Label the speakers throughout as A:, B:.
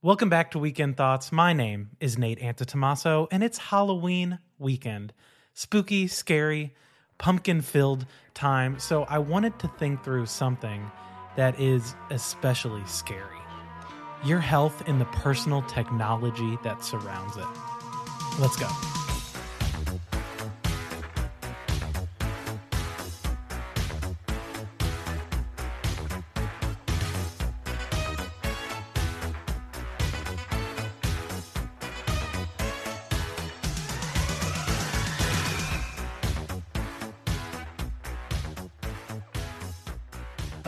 A: Welcome back to Weekend Thoughts. My name is Nate Antitomaso, and it's Halloween weekend. Spooky, scary, pumpkin filled time. So I wanted to think through something that is especially scary your health and the personal technology that surrounds it. Let's go.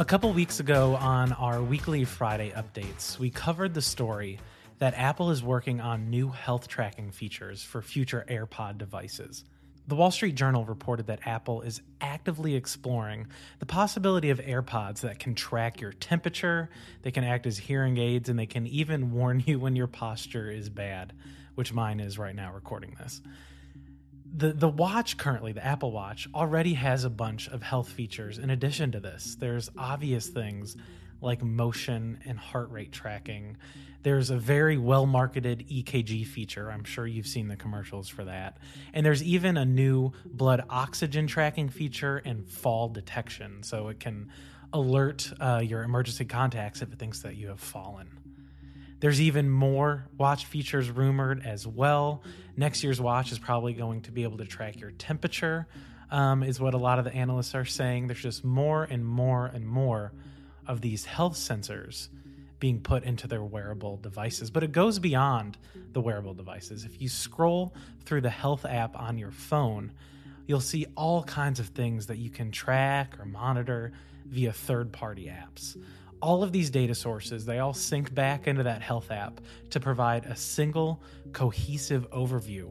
A: A couple weeks ago on our weekly Friday updates, we covered the story that Apple is working on new health tracking features for future AirPod devices. The Wall Street Journal reported that Apple is actively exploring the possibility of AirPods that can track your temperature, they can act as hearing aids, and they can even warn you when your posture is bad, which mine is right now recording this the the watch currently the apple watch already has a bunch of health features. In addition to this there's obvious things like motion and heart rate tracking. There's a very well marketed ekg feature. I'm sure you've seen the commercials for that. And there's even a new blood oxygen tracking feature and fall detection. So it can alert uh, your emergency contacts if it thinks that you have fallen there's even more watch features rumored as well. Next year's watch is probably going to be able to track your temperature, um, is what a lot of the analysts are saying. There's just more and more and more of these health sensors being put into their wearable devices. But it goes beyond the wearable devices. If you scroll through the health app on your phone, you'll see all kinds of things that you can track or monitor via third party apps all of these data sources, they all sync back into that health app to provide a single cohesive overview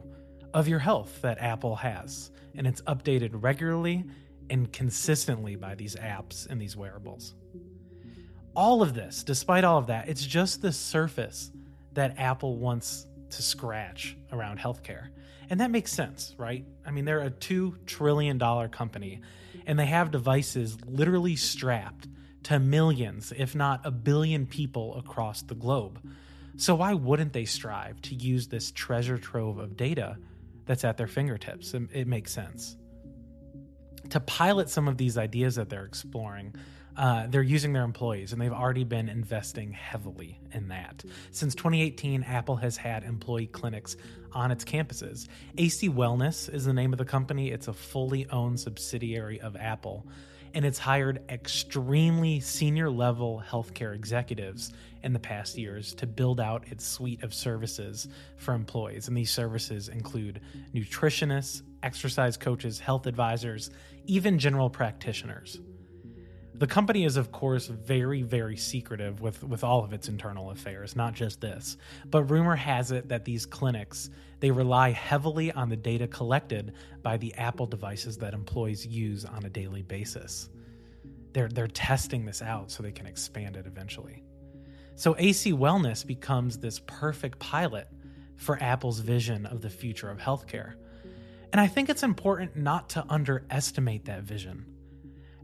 A: of your health that Apple has. And it's updated regularly and consistently by these apps and these wearables. All of this, despite all of that, it's just the surface that Apple wants to scratch around healthcare. And that makes sense, right? I mean, they're a $2 trillion company and they have devices literally strapped to millions, if not a billion people across the globe. So, why wouldn't they strive to use this treasure trove of data that's at their fingertips? It, makes sense. To pilot some of these ideas that they're exploring, uh, they're using their employees, and they've already been investing heavily in that. Since 2018, Apple has had employee clinics on its campuses. AC Wellness is the name of the company, it's a fully owned subsidiary of Apple and it's hired extremely senior level healthcare executives in the past years to build out its suite of services for employees. And these services include nutritionists, exercise coaches, health advisors, even general practitioners. The company is, of course, very, very secretive with, with all of its internal affairs, not just this. But rumor has it that these clinics they rely heavily on the data collected by the Apple devices that employees use on a daily basis. They're, they're testing this out so they can expand it eventually. So AC Wellness becomes this perfect pilot for Apple's vision of the future of healthcare. And I think it's important not to underestimate that vision.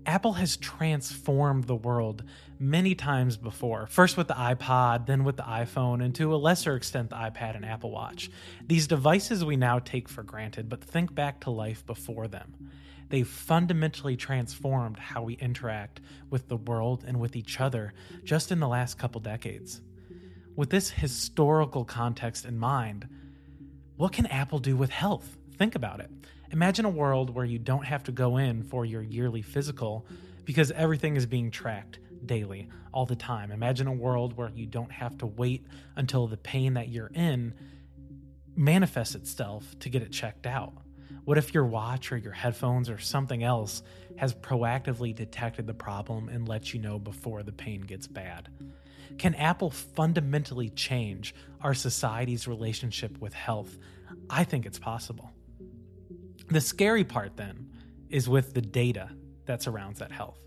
A: Apple has transformed the world many times before. First with the iPod, then with the iPhone, and to a lesser extent, the iPad and Apple Watch. These devices we now take for granted, but think back to life before them. They fundamentally transformed how we interact with the world and with each other just in the last couple decades. With this historical context in mind, what can Apple do with health? Think about it. Imagine a world where you don't have to go in for your yearly physical because everything is being tracked daily, all the time. Imagine a world where you don't have to wait until the pain that you're in manifests itself to get it checked out. What if your watch or your headphones or something else has proactively detected the problem and lets you know before the pain gets bad? Can Apple fundamentally change our society's relationship with health? I think it's possible. The scary part then is with the data that surrounds that health.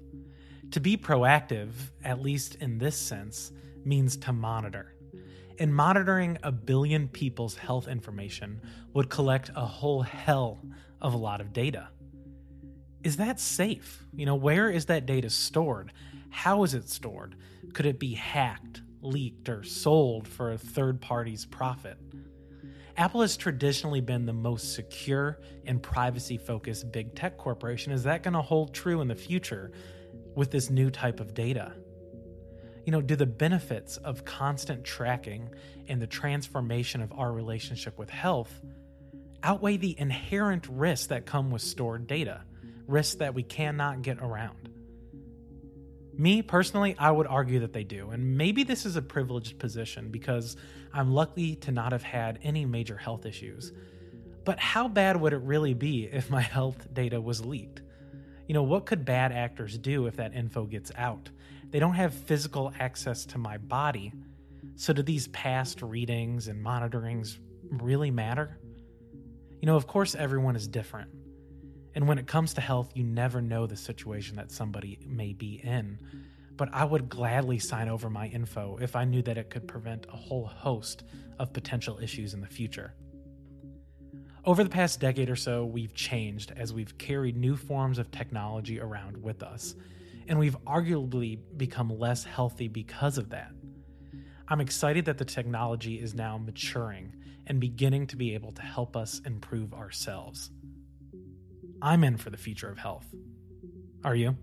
A: To be proactive, at least in this sense, means to monitor. And monitoring a billion people's health information would collect a whole hell of a lot of data. Is that safe? You know, where is that data stored? How is it stored? Could it be hacked, leaked, or sold for a third party's profit. Apple has traditionally been the most secure and privacy focused big tech corporation. Is that going to hold true in the future with this new type of data? You know, do the benefits of constant tracking and the transformation of our relationship with health outweigh the inherent risks that come with stored data, risks that we cannot get around? Me personally, I would argue that they do. And maybe this is a privileged position because I'm lucky to not have had any major health issues. But how bad would it really be if my health data was leaked? You know, what could bad actors do if that info gets out? They don't have physical access to my body. So, do these past readings and monitorings really matter? You know, of course, everyone is different. And when it comes to health, you never know the situation that somebody may be in. But I would gladly sign over my info if I knew that it could prevent a whole host of potential issues in the future. Over the past decade or so, we've changed as we've carried new forms of technology around with us, and we've arguably become less healthy because of that. I'm excited that the technology is now maturing and beginning to be able to help us improve ourselves. I'm in for the future of health. Are you?